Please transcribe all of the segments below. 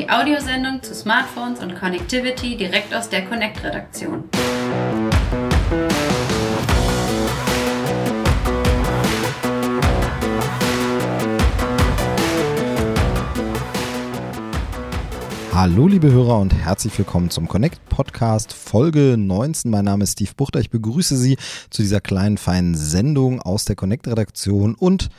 die Audiosendung zu Smartphones und Connectivity direkt aus der Connect-Redaktion. Hallo liebe Hörer und herzlich willkommen zum Connect Podcast Folge 19. Mein Name ist Steve Buchter. Ich begrüße Sie zu dieser kleinen feinen Sendung aus der Connect Redaktion und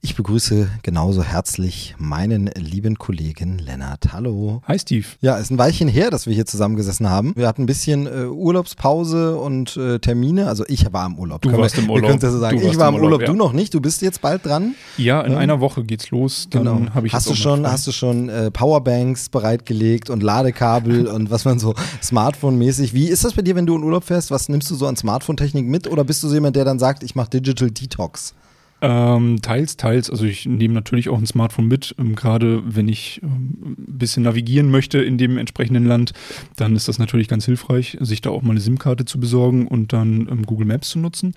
ich begrüße genauso herzlich meinen lieben Kollegen Lennart. Hallo. Hi Steve. Ja, ist ein Weilchen her, dass wir hier zusammengesessen haben. Wir hatten ein bisschen äh, Urlaubspause und äh, Termine. Also ich war im Urlaub. Du Können warst wir, im Urlaub. Wir können es ja so sagen. Du Ich war im Urlaub, Urlaub, du ja. noch nicht. Du bist jetzt bald dran. Ja, in Ja. einer Woche geht's los. Dann Genau. habe ich hast du schon, frei. hast du schon äh, Powerbanks bereitgelegt und Ladekabel und was man so Smartphone-mäßig. Wie ist das bei dir, wenn du in Urlaub fährst? Was nimmst du so an Smartphone-Technik mit? Oder bist du so jemand, der dann sagt, ich mache Digital Detox? Ähm, teils, teils. Also ich nehme natürlich auch ein Smartphone mit. Ähm, Gerade wenn ich ähm, ein bisschen navigieren möchte in dem entsprechenden Land, dann ist das natürlich ganz hilfreich, sich da auch mal eine SIM-Karte zu besorgen und dann ähm, Google Maps zu nutzen.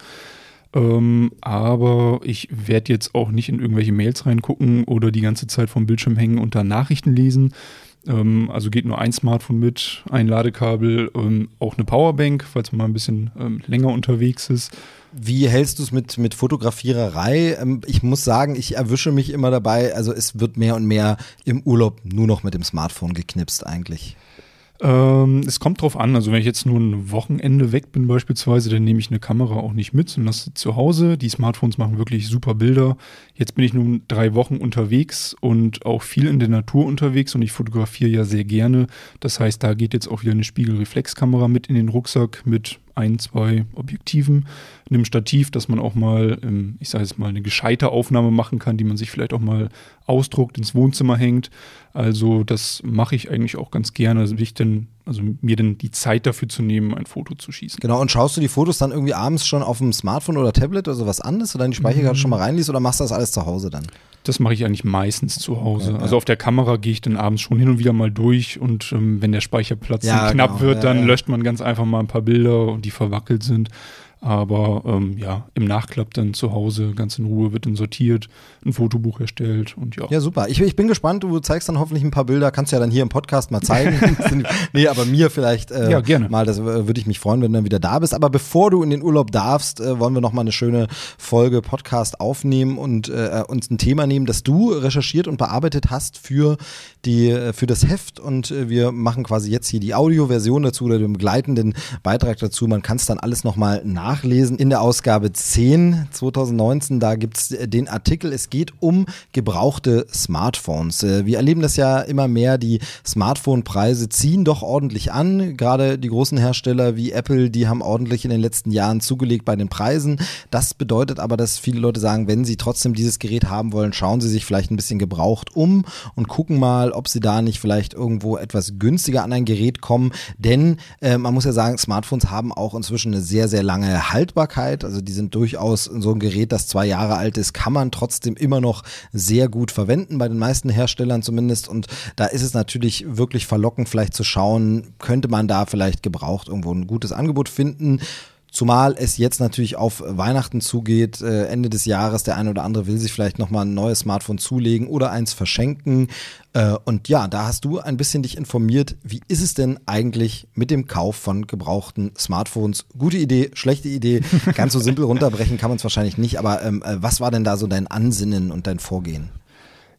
Ähm, aber ich werde jetzt auch nicht in irgendwelche Mails reingucken oder die ganze Zeit vom Bildschirm hängen und da Nachrichten lesen. Ähm, also geht nur ein Smartphone mit, ein Ladekabel, ähm, auch eine Powerbank, falls man mal ein bisschen ähm, länger unterwegs ist. Wie hältst du es mit, mit Fotografiererei? Ähm, Ich muss sagen, ich erwische mich immer dabei. Also es wird mehr und mehr im Urlaub nur noch mit dem Smartphone geknipst eigentlich. Ähm, es kommt drauf an. Also wenn ich jetzt nur ein Wochenende weg bin beispielsweise, dann nehme ich eine Kamera auch nicht mit und lasse sie zu Hause. Die Smartphones machen wirklich super Bilder. Jetzt bin ich nun drei Wochen unterwegs und auch viel in der Natur unterwegs und ich fotografiere ja sehr gerne. Das heißt, da geht jetzt auch wieder eine Spiegelreflexkamera mit in den Rucksack mit ein, zwei Objektiven, einem Stativ, dass man auch mal, ähm, ich sage jetzt mal, eine gescheite Aufnahme machen kann, die man sich vielleicht auch mal ausdruckt, ins Wohnzimmer hängt. Also das mache ich eigentlich auch ganz gerne, also, ich denn, also mir denn die Zeit dafür zu nehmen, ein Foto zu schießen. Genau, und schaust du die Fotos dann irgendwie abends schon auf dem Smartphone oder Tablet oder sowas an, dass du dann die Speicherkarte schon mal reinliest oder machst du das alles zu Hause dann? Das mache ich eigentlich meistens zu Hause. Okay, also auf der Kamera gehe ich dann abends schon hin und wieder mal durch und ähm, wenn der Speicherplatz Ja, knapp genau, wird, ja, dann ja. löscht man ganz einfach mal ein paar Bilder und die verwackelt sind. Aber ähm, ja, im Nachklapp dann zu Hause ganz in Ruhe wird dann sortiert, ein Fotobuch erstellt und ja. Ja, super. Ich, ich bin gespannt. Du zeigst dann hoffentlich ein paar Bilder. Kannst du ja dann hier im Podcast mal zeigen. nee, aber mir vielleicht äh, Ja, gerne. mal. Das äh, würde ich mich freuen, wenn du dann wieder da bist. Aber bevor du in den Urlaub darfst, äh, wollen wir noch mal eine schöne Folge Podcast aufnehmen und äh, uns ein Thema nehmen, das du recherchiert und bearbeitet hast für die äh, für das Heft. Und äh, wir machen quasi jetzt hier die Audioversion dazu oder den begleitenden Beitrag dazu. Man kann es dann alles noch mal nachlesen in der Ausgabe 10 2019. Da gibt's äh, den Artikel. Es geht um gebrauchte Smartphones. Wir erleben das ja immer mehr. Die Smartphone-Preise ziehen doch ordentlich an. Gerade die großen Hersteller wie Apple, die haben ordentlich in den letzten Jahren zugelegt bei den Preisen. Das bedeutet aber, dass viele Leute sagen, wenn sie trotzdem dieses Gerät haben wollen, schauen sie sich vielleicht ein bisschen gebraucht um und gucken mal, ob sie da nicht vielleicht irgendwo etwas günstiger an ein Gerät kommen. Denn äh, man muss ja sagen, Smartphones haben auch inzwischen eine sehr, sehr lange Haltbarkeit. Also die sind durchaus so ein Gerät, das zwei Jahre alt ist, kann man trotzdem immer noch sehr gut verwenden, bei den meisten Herstellern zumindest. Und da ist es natürlich wirklich verlockend, vielleicht zu schauen, könnte man da vielleicht gebraucht irgendwo ein gutes Angebot finden. Zumal es jetzt natürlich auf Weihnachten zugeht, äh, Ende des Jahres, der eine oder andere will sich vielleicht nochmal ein neues Smartphone zulegen oder eins verschenken. Äh, und ja, da hast du ein bisschen dich informiert, wie ist es denn eigentlich mit dem Kauf von gebrauchten Smartphones? Gute Idee, schlechte Idee, ganz so simpel runterbrechen kann man es wahrscheinlich nicht, aber ähm, äh, was war denn da so dein Ansinnen und dein Vorgehen?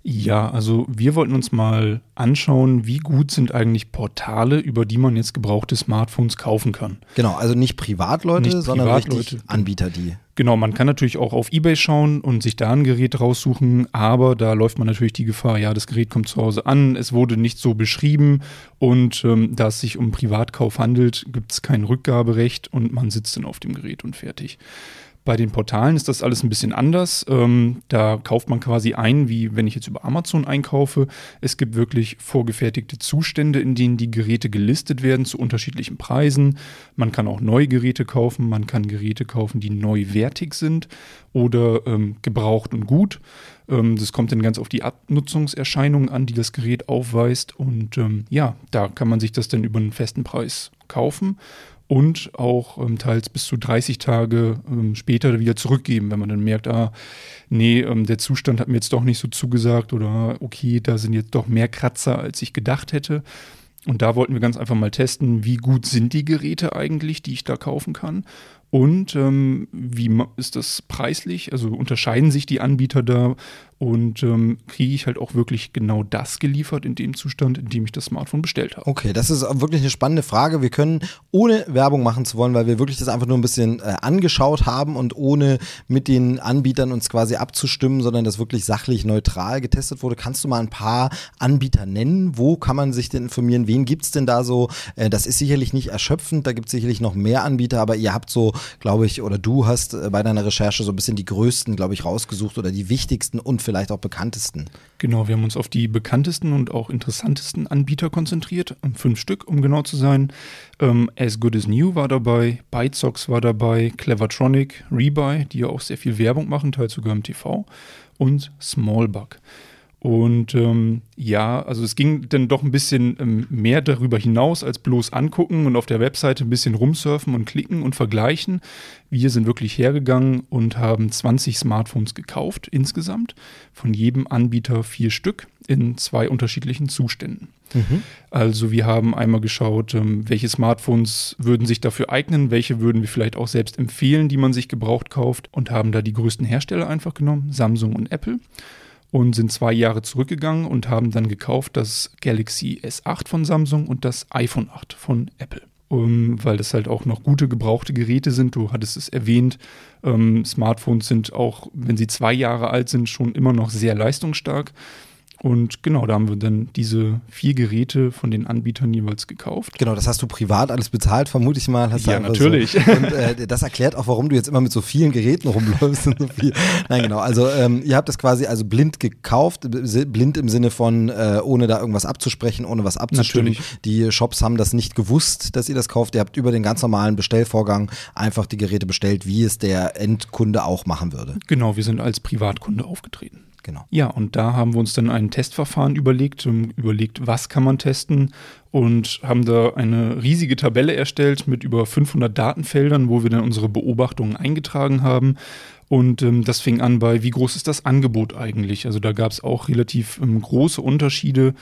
Ja, also wir wollten uns mal anschauen, wie gut sind eigentlich Portale, über die man jetzt gebrauchte Smartphones kaufen kann. Genau, also nicht Privatleute, Nicht sondern Privatleute. Anbieter, die. Genau, man kann natürlich auch auf Ebay schauen und sich da ein Gerät raussuchen, aber da läuft man natürlich die Gefahr, ja, das Gerät kommt zu Hause an, es wurde nicht so beschrieben und ähm, da es sich um Privatkauf handelt, gibt es kein Rückgaberecht und man sitzt dann auf dem Gerät und fertig. Bei den Portalen ist das alles ein bisschen anders. Ähm, da kauft man quasi ein, wie wenn ich jetzt über Amazon einkaufe. Es gibt wirklich vorgefertigte Zustände, in denen die Geräte gelistet werden zu unterschiedlichen Preisen. Man kann auch neue Geräte kaufen, man kann Geräte kaufen, die neuwertig sind oder ähm, gebraucht und gut. Ähm, das kommt dann ganz auf die Abnutzungserscheinungen an, die das Gerät aufweist. Und ähm, ja, da kann man sich das dann über einen festen Preis kaufen. Und auch ähm, teils bis zu 30 Tage ähm, später wieder zurückgeben, wenn man dann merkt, ah, nee, ähm, der Zustand hat mir jetzt doch nicht so zugesagt oder okay, da sind jetzt doch mehr Kratzer, als ich gedacht hätte. Und da wollten wir ganz einfach mal testen, wie gut sind die Geräte eigentlich, die ich da kaufen kann und ähm, wie ist das preislich? Also unterscheiden sich die Anbieter da und ähm, kriege ich halt auch wirklich genau das geliefert in dem Zustand, in dem ich das Smartphone bestellt habe. Okay, das ist wirklich eine spannende Frage. Wir können, ohne Werbung machen zu wollen, weil wir wirklich das einfach nur ein bisschen äh, angeschaut haben und ohne mit den Anbietern uns quasi abzustimmen, sondern das wirklich sachlich neutral getestet wurde. Kannst du mal ein paar Anbieter nennen? Wo kann man sich denn informieren? Wen gibt es denn da so? Äh, das ist sicherlich nicht erschöpfend, da gibt es sicherlich noch mehr Anbieter, aber ihr habt so, glaube ich, oder du hast äh, bei deiner Recherche so ein bisschen die größten, glaube ich, rausgesucht oder die wichtigsten und vielleicht vielleicht auch bekanntesten. Genau, wir haben uns auf die bekanntesten und auch interessantesten Anbieter konzentriert. Fünf Stück, um genau zu sein. Ähm, As Good as New war dabei, ByteSox war dabei, Clevertronic, Rebuy, die ja auch sehr viel Werbung machen, teils sogar im TV, und Smallbug. Und ähm, ja, also es ging dann doch ein bisschen ähm, mehr darüber hinaus als bloß angucken und auf der Webseite ein bisschen rumsurfen und klicken und vergleichen. Wir sind wirklich hergegangen und haben 20 Smartphones gekauft insgesamt, von jedem Anbieter vier Stück in zwei unterschiedlichen Zuständen. Mhm. Also wir haben einmal geschaut, ähm, welche Smartphones würden sich dafür eignen, welche würden wir vielleicht auch selbst empfehlen, die man sich gebraucht kauft und haben da die größten Hersteller einfach genommen, Samsung und Apple und sind zwei Jahre zurückgegangen und haben dann gekauft das Galaxy S8 von Samsung und das iPhone 8 von Apple. Um, weil das halt auch noch gute gebrauchte Geräte sind. Du hattest es erwähnt, ähm, Smartphones sind auch, wenn sie zwei Jahre alt sind, schon immer noch sehr leistungsstark. Und genau, da haben wir dann diese vier Geräte von den Anbietern jeweils gekauft. Genau, das hast du privat alles bezahlt, vermute ich mal. ja, natürlich. So. Und äh, das erklärt auch, warum du jetzt immer mit so vielen Geräten rumläufst. Und so viel. Nein, genau. Also ähm, ihr habt das quasi also blind gekauft, blind im Sinne von, äh, ohne da irgendwas abzusprechen, ohne was abzustimmen. Natürlich. Die Shops haben das nicht gewusst, dass ihr das kauft. Ihr habt über den ganz normalen Bestellvorgang einfach die Geräte bestellt, wie es der Endkunde auch machen würde. Genau, wir sind als Privatkunde aufgetreten. Genau. Ja, und da haben wir uns dann ein Testverfahren überlegt, überlegt, was kann man testen und haben da eine riesige Tabelle erstellt mit über 500 Datenfeldern, wo wir dann unsere Beobachtungen eingetragen haben und ähm, das fing an bei, wie groß ist das Angebot eigentlich? Also da gab es auch relativ ähm, große Unterschiede.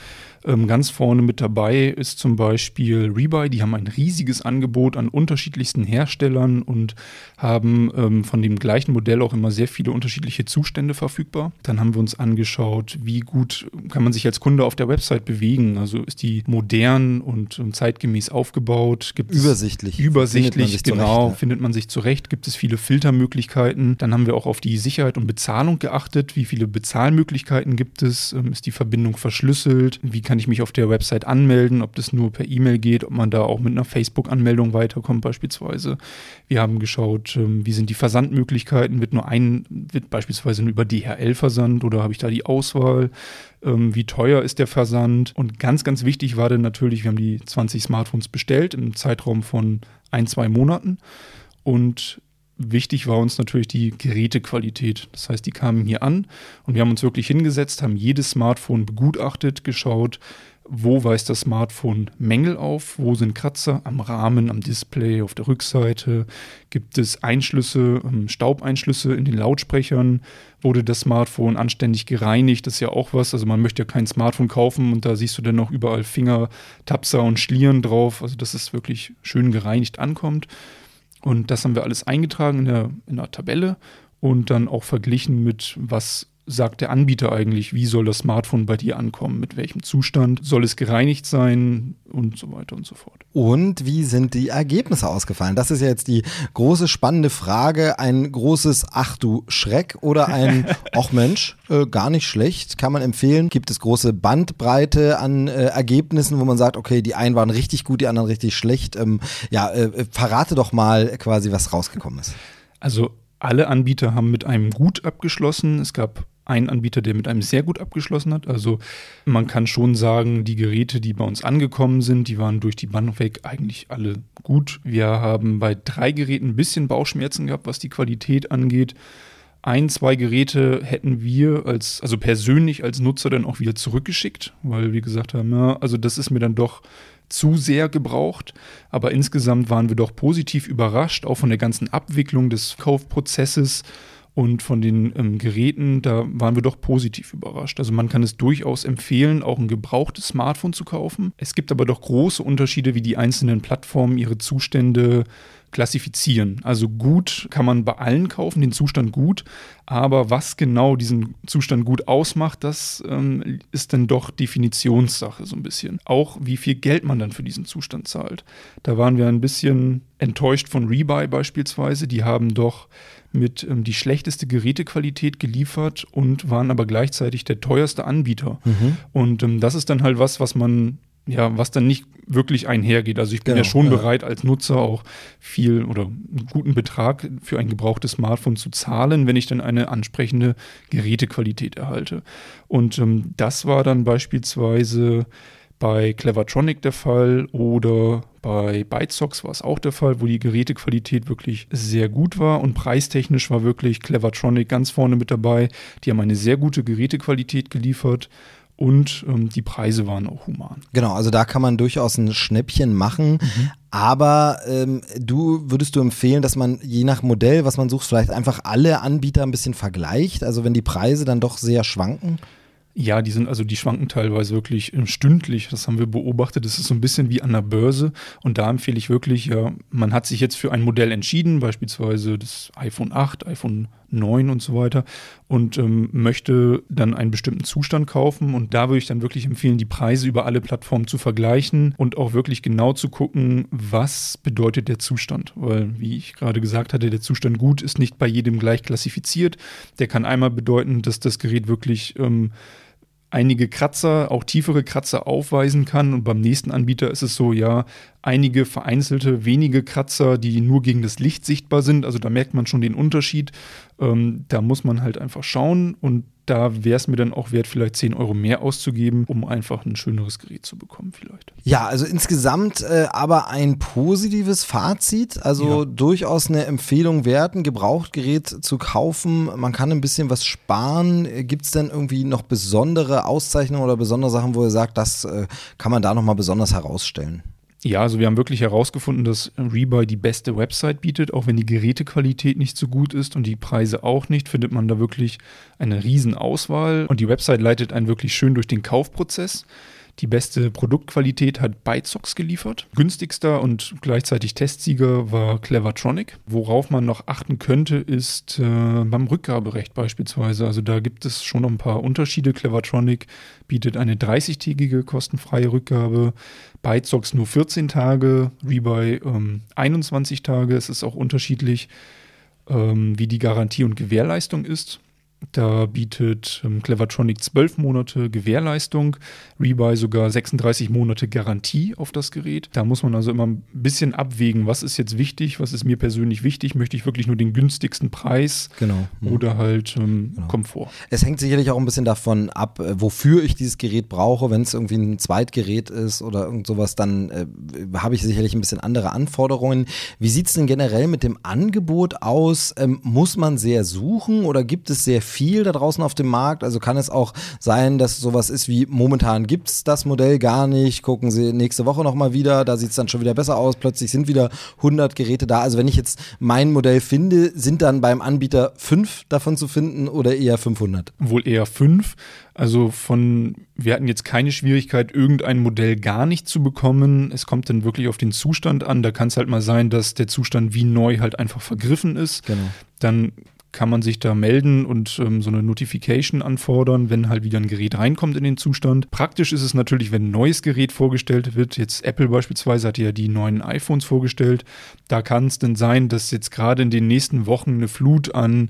Ähm, ganz vorne mit dabei ist zum Beispiel Rebuy, die haben ein riesiges Angebot an unterschiedlichsten Herstellern und haben ähm, von dem gleichen Modell auch immer sehr viele unterschiedliche Zustände verfügbar. Dann haben wir uns angeschaut, wie gut kann man sich als Kunde auf der Website bewegen? Also ist die modern und, und zeitgemäß aufgebaut? Gibt übersichtlich. Übersichtlich, findet genau, zurecht, ja. findet man sich zurecht? Gibt es viele Filtermöglichkeiten? Dann haben haben wir auch auf die Sicherheit und Bezahlung geachtet. Wie viele Bezahlmöglichkeiten gibt es? Ähm, ist die Verbindung verschlüsselt? Wie kann ich mich auf der Website anmelden? Ob das nur per E-Mail geht, ob man da auch mit einer Facebook-Anmeldung weiterkommt beispielsweise. Wir haben geschaut, ähm, wie sind die Versandmöglichkeiten? Wird nur ein, wird beispielsweise nur über DHL versandt oder habe ich da die Auswahl? Ähm, wie teuer ist der Versand? Und ganz, ganz wichtig war dann natürlich, wir haben die 20 Smartphones bestellt im Zeitraum von ein, zwei Monaten. Und wichtig war uns natürlich die Gerätequalität. Das heißt, die kamen hier an und wir haben uns wirklich hingesetzt, haben jedes Smartphone begutachtet, geschaut, wo weist das Smartphone Mängel auf, wo sind Kratzer am Rahmen, am Display, auf der Rückseite, gibt es Einschlüsse, ähm, Staubeinschlüsse in den Lautsprechern, wurde das Smartphone anständig gereinigt, das ist ja auch was, also man möchte ja kein Smartphone kaufen und da siehst du dann noch überall Finger, Tapser und Schlieren drauf, also dass es wirklich schön gereinigt ankommt. Und das haben wir alles eingetragen in der, in der Tabelle und dann auch verglichen mit, was sagt der Anbieter eigentlich, wie soll das Smartphone bei dir ankommen, mit welchem Zustand, soll es gereinigt sein und so weiter und so fort. Und wie sind die Ergebnisse ausgefallen? Das ist ja jetzt die große spannende Frage. Ein großes Ach du Schreck oder ein Ach Mensch, äh, gar nicht schlecht, kann man empfehlen. Gibt es große Bandbreite an äh, Ergebnissen, wo man sagt, okay, die einen waren richtig gut, die anderen richtig schlecht. Ähm, ja, äh, verrate doch mal quasi, was rausgekommen ist. Also alle Anbieter haben mit einem gut abgeschlossen. Es gab einen Anbieter, der mit einem sehr gut abgeschlossen hat. Also man kann schon sagen, die Geräte, die bei uns angekommen sind, die waren durch die Bank weg eigentlich alle gut. Wir haben bei drei Geräten ein bisschen Bauchschmerzen gehabt, was die Qualität angeht. Ein, zwei Geräte hätten wir als, also persönlich als Nutzer dann auch wieder zurückgeschickt, weil wir gesagt haben, ja, also das ist mir dann doch zu sehr gebraucht. Aber insgesamt waren wir doch positiv überrascht, auch von der ganzen Abwicklung des Kaufprozesses und von den ähm, Geräten, da waren wir doch positiv überrascht. Also man kann es durchaus empfehlen, auch ein gebrauchtes Smartphone zu kaufen. Es gibt aber doch große Unterschiede, wie die einzelnen Plattformen ihre Zustände klassifizieren. Also gut kann man bei allen kaufen, den Zustand gut, aber was genau diesen Zustand gut ausmacht, das ähm, ist dann doch Definitionssache so ein bisschen. Auch wie viel Geld man dann für diesen Zustand zahlt. Da waren wir ein bisschen enttäuscht von Rebuy beispielsweise. Die haben doch mit ähm, die schlechteste Gerätequalität geliefert und waren aber gleichzeitig der teuerste Anbieter. Mhm. Und ähm, das ist dann halt was, was man ja, was dann nicht wirklich einhergeht. Also ich bin genau, ja schon ja. bereit, als Nutzer auch viel oder einen guten Betrag für ein gebrauchtes Smartphone zu zahlen, wenn ich dann eine ansprechende Gerätequalität erhalte. Und ähm, das war dann beispielsweise bei Clevertronic der Fall oder bei ByteSox war es auch der Fall, wo die Gerätequalität wirklich sehr gut war und preistechnisch war wirklich Clevertronic ganz vorne mit dabei. Die haben eine sehr gute Gerätequalität geliefert und ähm, die Preise waren auch human. Genau, also da kann man durchaus ein Schnäppchen machen. Mhm. Aber ähm, du würdest du empfehlen, dass man je nach Modell, was man sucht, vielleicht einfach alle Anbieter ein bisschen vergleicht? Also wenn die Preise dann doch sehr schwanken? Ja, die sind also, die schwanken teilweise wirklich ähm, stündlich. Das haben wir beobachtet. Das ist so ein bisschen wie an der Börse. Und da empfehle ich wirklich, ja, man hat sich jetzt für ein Modell entschieden, beispielsweise das iPhone 8, iPhone 9 und so weiter und ähm, möchte dann einen bestimmten Zustand kaufen. Und da würde ich dann wirklich empfehlen, die Preise über alle Plattformen zu vergleichen und auch wirklich genau zu gucken, was bedeutet der Zustand. Weil, wie ich gerade gesagt hatte, der Zustand gut ist nicht bei jedem gleich klassifiziert. Der kann einmal bedeuten, dass das Gerät wirklich ähm, einige Kratzer, auch tiefere Kratzer aufweisen kann. Und beim nächsten Anbieter ist es so, ja, einige vereinzelte, wenige Kratzer, die nur gegen das Licht sichtbar sind. Also da merkt man schon den Unterschied. Ähm, da muss man halt einfach schauen und da wäre es mir dann auch wert, vielleicht 10 Euro mehr auszugeben, um einfach ein schöneres Gerät zu bekommen, vielleicht. Ja, also insgesamt äh, aber ein positives Fazit. Also ja. durchaus eine Empfehlung wert, ein Gebrauchtgerät zu kaufen. Man kann ein bisschen was sparen. Gibt es denn irgendwie noch besondere Auszeichnungen oder besondere Sachen, wo ihr sagt, das äh, kann man da nochmal besonders herausstellen? Ja, also wir haben wirklich herausgefunden, dass Rebuy die beste Website bietet, auch wenn die Gerätequalität nicht so gut ist und die Preise auch nicht, findet man da wirklich eine Riesenauswahl und die Website leitet einen wirklich schön durch den Kaufprozess. Die beste Produktqualität hat ByteSox geliefert. Günstigster und gleichzeitig Testsieger war Clevertronic. Worauf man noch achten könnte, ist äh, beim Rückgaberecht beispielsweise. Also da gibt es schon noch ein paar Unterschiede. Clevertronic bietet eine 30-tägige kostenfreie Rückgabe, ByteSox nur 14 Tage, Rebuy ähm, 21 Tage. Es ist auch unterschiedlich, ähm, wie die Garantie und Gewährleistung ist. Da bietet ähm, Clevertronic 12 Monate Gewährleistung, Rebuy sogar 36 Monate Garantie auf das Gerät. Da muss man also immer ein bisschen abwägen, was ist jetzt wichtig, was ist mir persönlich wichtig. Möchte ich wirklich nur den günstigsten Preis genau. Mhm. oder halt ähm, genau. Komfort? Es hängt sicherlich auch ein bisschen davon ab, äh, wofür ich dieses Gerät brauche. Wenn es irgendwie ein Zweitgerät ist oder irgend sowas, dann äh, habe ich sicherlich ein bisschen andere Anforderungen. Wie sieht es denn generell mit dem Angebot aus? Ähm, muss man sehr suchen oder gibt es sehr viel da draußen auf dem Markt. Also kann es auch sein, dass sowas ist wie momentan gibt es das Modell gar nicht. Gucken Sie nächste Woche nochmal wieder, da sieht es dann schon wieder besser aus. Plötzlich sind wieder 100 Geräte da. Also wenn ich jetzt mein Modell finde, sind dann beim Anbieter fünf davon zu finden oder eher 500? Wohl eher fünf. Also von, wir hatten jetzt keine Schwierigkeit, irgendein Modell gar nicht zu bekommen. Es kommt dann wirklich auf den Zustand an. Da kann es halt mal sein, dass der Zustand wie neu halt einfach vergriffen ist. Genau. Dann kann man sich da melden und ähm, so eine Notification anfordern, wenn halt wieder ein Gerät reinkommt in den Zustand. Praktisch ist es natürlich, wenn ein neues Gerät vorgestellt wird. Jetzt Apple beispielsweise hat ja die neuen iPhones vorgestellt. Da kann es denn sein, dass jetzt gerade in den nächsten Wochen eine Flut an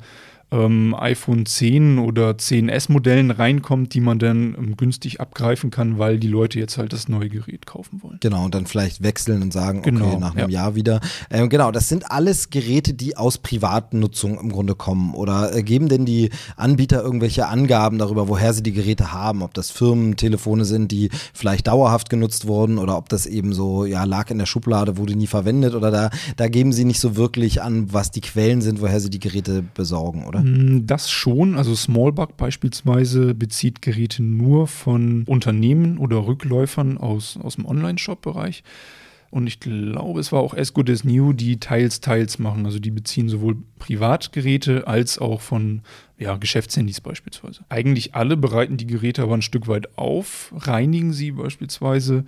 ähm, iPhone 10 oder 10S Modellen reinkommt, die man dann ähm, günstig abgreifen kann, weil die Leute jetzt halt das neue Gerät kaufen wollen. Genau, und dann vielleicht wechseln und sagen, genau, okay, nach einem ja. Jahr wieder. Ähm, genau, das sind alles Geräte, die aus privaten Nutzung im Grunde kommen. Oder äh, geben denn die Anbieter irgendwelche Angaben darüber, woher sie die Geräte haben? Ob das Firmentelefone sind, die vielleicht dauerhaft genutzt wurden oder ob das eben so, ja, lag in der Schublade, wurde nie verwendet oder da, da geben sie nicht so wirklich an, was die Quellen sind, woher sie die Geräte besorgen, oder? Mm, das schon. Also Smallbug beispielsweise bezieht Geräte nur von Unternehmen oder Rückläufern aus, aus dem Online-Shop-Bereich. Und ich glaube, es war auch As Good As New, die teils, teils machen. Also die beziehen sowohl Privatgeräte als auch von ja, Geschäftshandys beispielsweise. Eigentlich alle bereiten die Geräte aber ein Stück weit auf, reinigen sie beispielsweise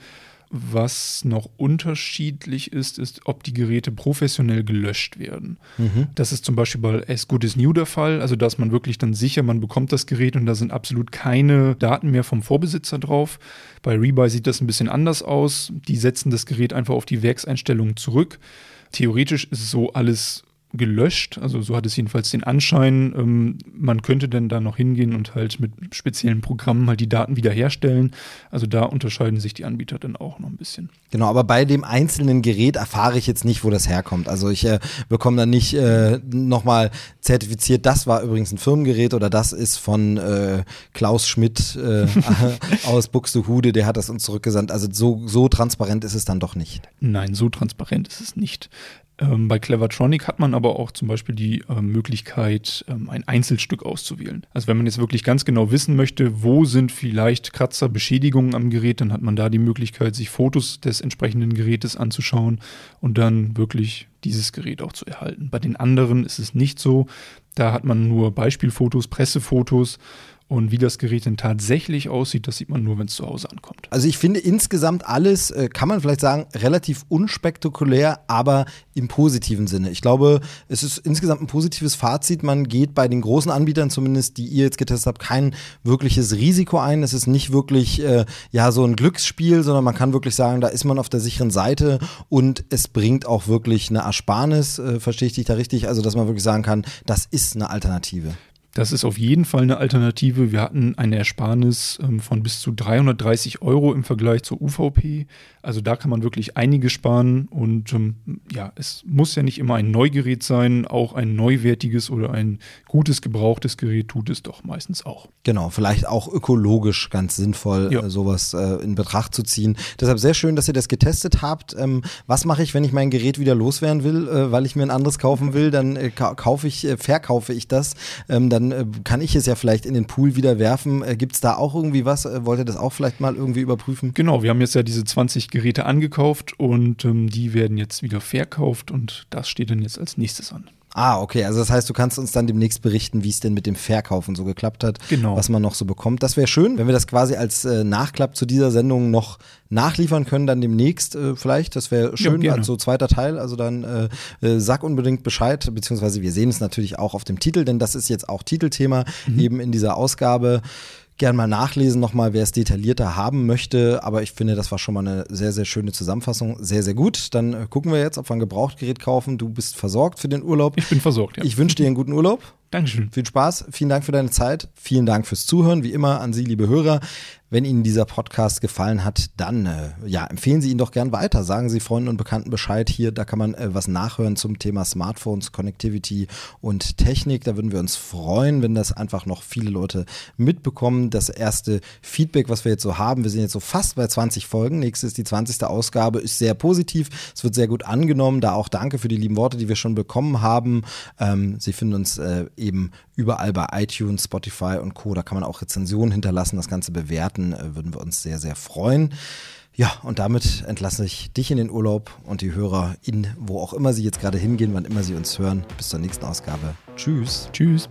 was noch unterschiedlich ist, ist, ob die Geräte professionell gelöscht werden. Mhm. Das ist zum Beispiel bei As Good As New der Fall. Also, dass man wirklich dann sicher, man bekommt das Gerät und da sind absolut keine Daten mehr vom Vorbesitzer drauf. Bei Rebuy sieht das ein bisschen anders aus. Die setzen das Gerät einfach auf die Werkseinstellungen zurück. Theoretisch ist so alles gelöscht. Also so hat es jedenfalls den Anschein. Ähm, man könnte dann da noch hingehen und halt mit speziellen Programmen halt die Daten wiederherstellen. Also da unterscheiden sich die Anbieter dann auch noch ein bisschen. Genau, aber bei dem einzelnen Gerät erfahre ich jetzt nicht, wo das herkommt. Also ich äh, bekomme dann nicht äh, nochmal zertifiziert, das war übrigens ein Firmengerät oder das ist von äh, Klaus Schmidt äh, aus Buxtehude, der hat das uns zurückgesandt. Also so, so transparent ist es dann doch nicht. Nein, so transparent ist es nicht. Ähm, bei Clevertronic hat man aber auch zum Beispiel die äh, Möglichkeit, ähm, ein Einzelstück auszuwählen. Also wenn man jetzt wirklich ganz genau wissen möchte, wo sind vielleicht Kratzer, Beschädigungen am Gerät, dann hat man da die Möglichkeit, sich Fotos des entsprechenden Gerätes anzuschauen und dann wirklich dieses Gerät auch zu erhalten. Bei den anderen ist es nicht so. Da hat man nur Beispielfotos, Pressefotos und wie das Gerät denn tatsächlich aussieht, das sieht man nur, wenn es zu Hause ankommt. Also ich finde insgesamt alles, äh, kann man vielleicht sagen, relativ unspektakulär, aber im positiven Sinne. Ich glaube, es ist insgesamt ein positives Fazit. Man geht bei den großen Anbietern zumindest, die ihr jetzt getestet habt, kein wirkliches Risiko ein. Es ist nicht wirklich äh, ja so ein Glücksspiel, sondern man kann wirklich sagen, da ist man auf der sicheren Seite und es bringt auch wirklich eine Ersparnis. Äh, verstehe ich dich da richtig? Also, dass man wirklich sagen kann, das ist eine Alternative. Das ist auf jeden Fall eine Alternative. Wir hatten eine Ersparnis ähm, von bis zu 330 Euro im Vergleich zur UVP. Also da kann man wirklich einiges sparen. Und ähm, ja, es muss ja nicht immer ein Neugerät sein. Auch ein neuwertiges oder ein gutes gebrauchtes Gerät tut es doch meistens auch. Genau, vielleicht auch ökologisch ganz sinnvoll, ja. äh, sowas äh, in Betracht zu ziehen. Deshalb sehr schön, dass ihr das getestet habt. Ähm, was mache ich, wenn ich mein Gerät wieder loswerden will, äh, weil ich mir ein anderes kaufen will? Dann äh, kaufe ich, äh, verkaufe ich das. Ähm, dann äh, kann ich es ja vielleicht in den Pool wieder werfen. Äh, Gibt es da auch irgendwie was? Wollt ihr das auch vielleicht mal irgendwie überprüfen? Genau, wir haben jetzt ja diese 20 Geräte angekauft und ähm, die werden jetzt wieder verkauft und das steht dann jetzt als nächstes an. Ah, okay. Also das heißt, du kannst uns dann demnächst berichten, wie es denn mit dem Verkaufen so geklappt hat, genau. was man noch so bekommt. Das wäre schön, wenn wir das quasi als äh, Nachklapp zu dieser Sendung noch nachliefern können, dann demnächst äh, vielleicht. Das wäre schön ja, als so zweiter Teil. Also dann äh, äh, sag unbedingt Bescheid, beziehungsweise wir sehen es natürlich auch auf dem Titel, denn das ist jetzt auch Titelthema mhm. eben in dieser Ausgabe gern mal nachlesen, nochmal, wer es detaillierter haben möchte. Aber ich finde, das war schon mal eine sehr, sehr schöne Zusammenfassung. Sehr, sehr gut. Dann äh, gucken wir jetzt, ob wir ein Gebrauchtgerät kaufen. Du bist versorgt für den Urlaub. Ich bin versorgt, ja. Ich wünsche dir einen guten Urlaub. Dankeschön. Viel Spaß. Vielen Dank für deine Zeit. Vielen Dank fürs Zuhören. Wie immer an Sie, liebe Hörer. Wenn Ihnen dieser Podcast gefallen hat, dann äh, ja, empfehlen Sie ihn doch gern weiter. Sagen Sie Freunden und Bekannten Bescheid hier. Da kann man äh, was nachhören zum Thema Smartphones, Connectivity und Technik. Da würden wir uns freuen, wenn das einfach noch viele Leute mitbekommen. Das erste Feedback, was wir jetzt so haben, wir sind jetzt so fast bei 20 Folgen. Nächste ist die 20. Ausgabe, ist sehr positiv. Es wird sehr gut angenommen. Da auch danke für die lieben Worte, die wir schon bekommen haben. Ähm, Sie finden uns äh, eben überall bei iTunes, Spotify und Co. Da kann man auch Rezensionen hinterlassen, das Ganze bewerten, äh, würden wir uns sehr, sehr freuen. Ja, und damit entlasse ich dich in den Urlaub und die Hörer in, wo auch immer sie jetzt gerade hingehen, wann immer sie uns hören. Bis zur nächsten Ausgabe. Tschüss. Tschüss.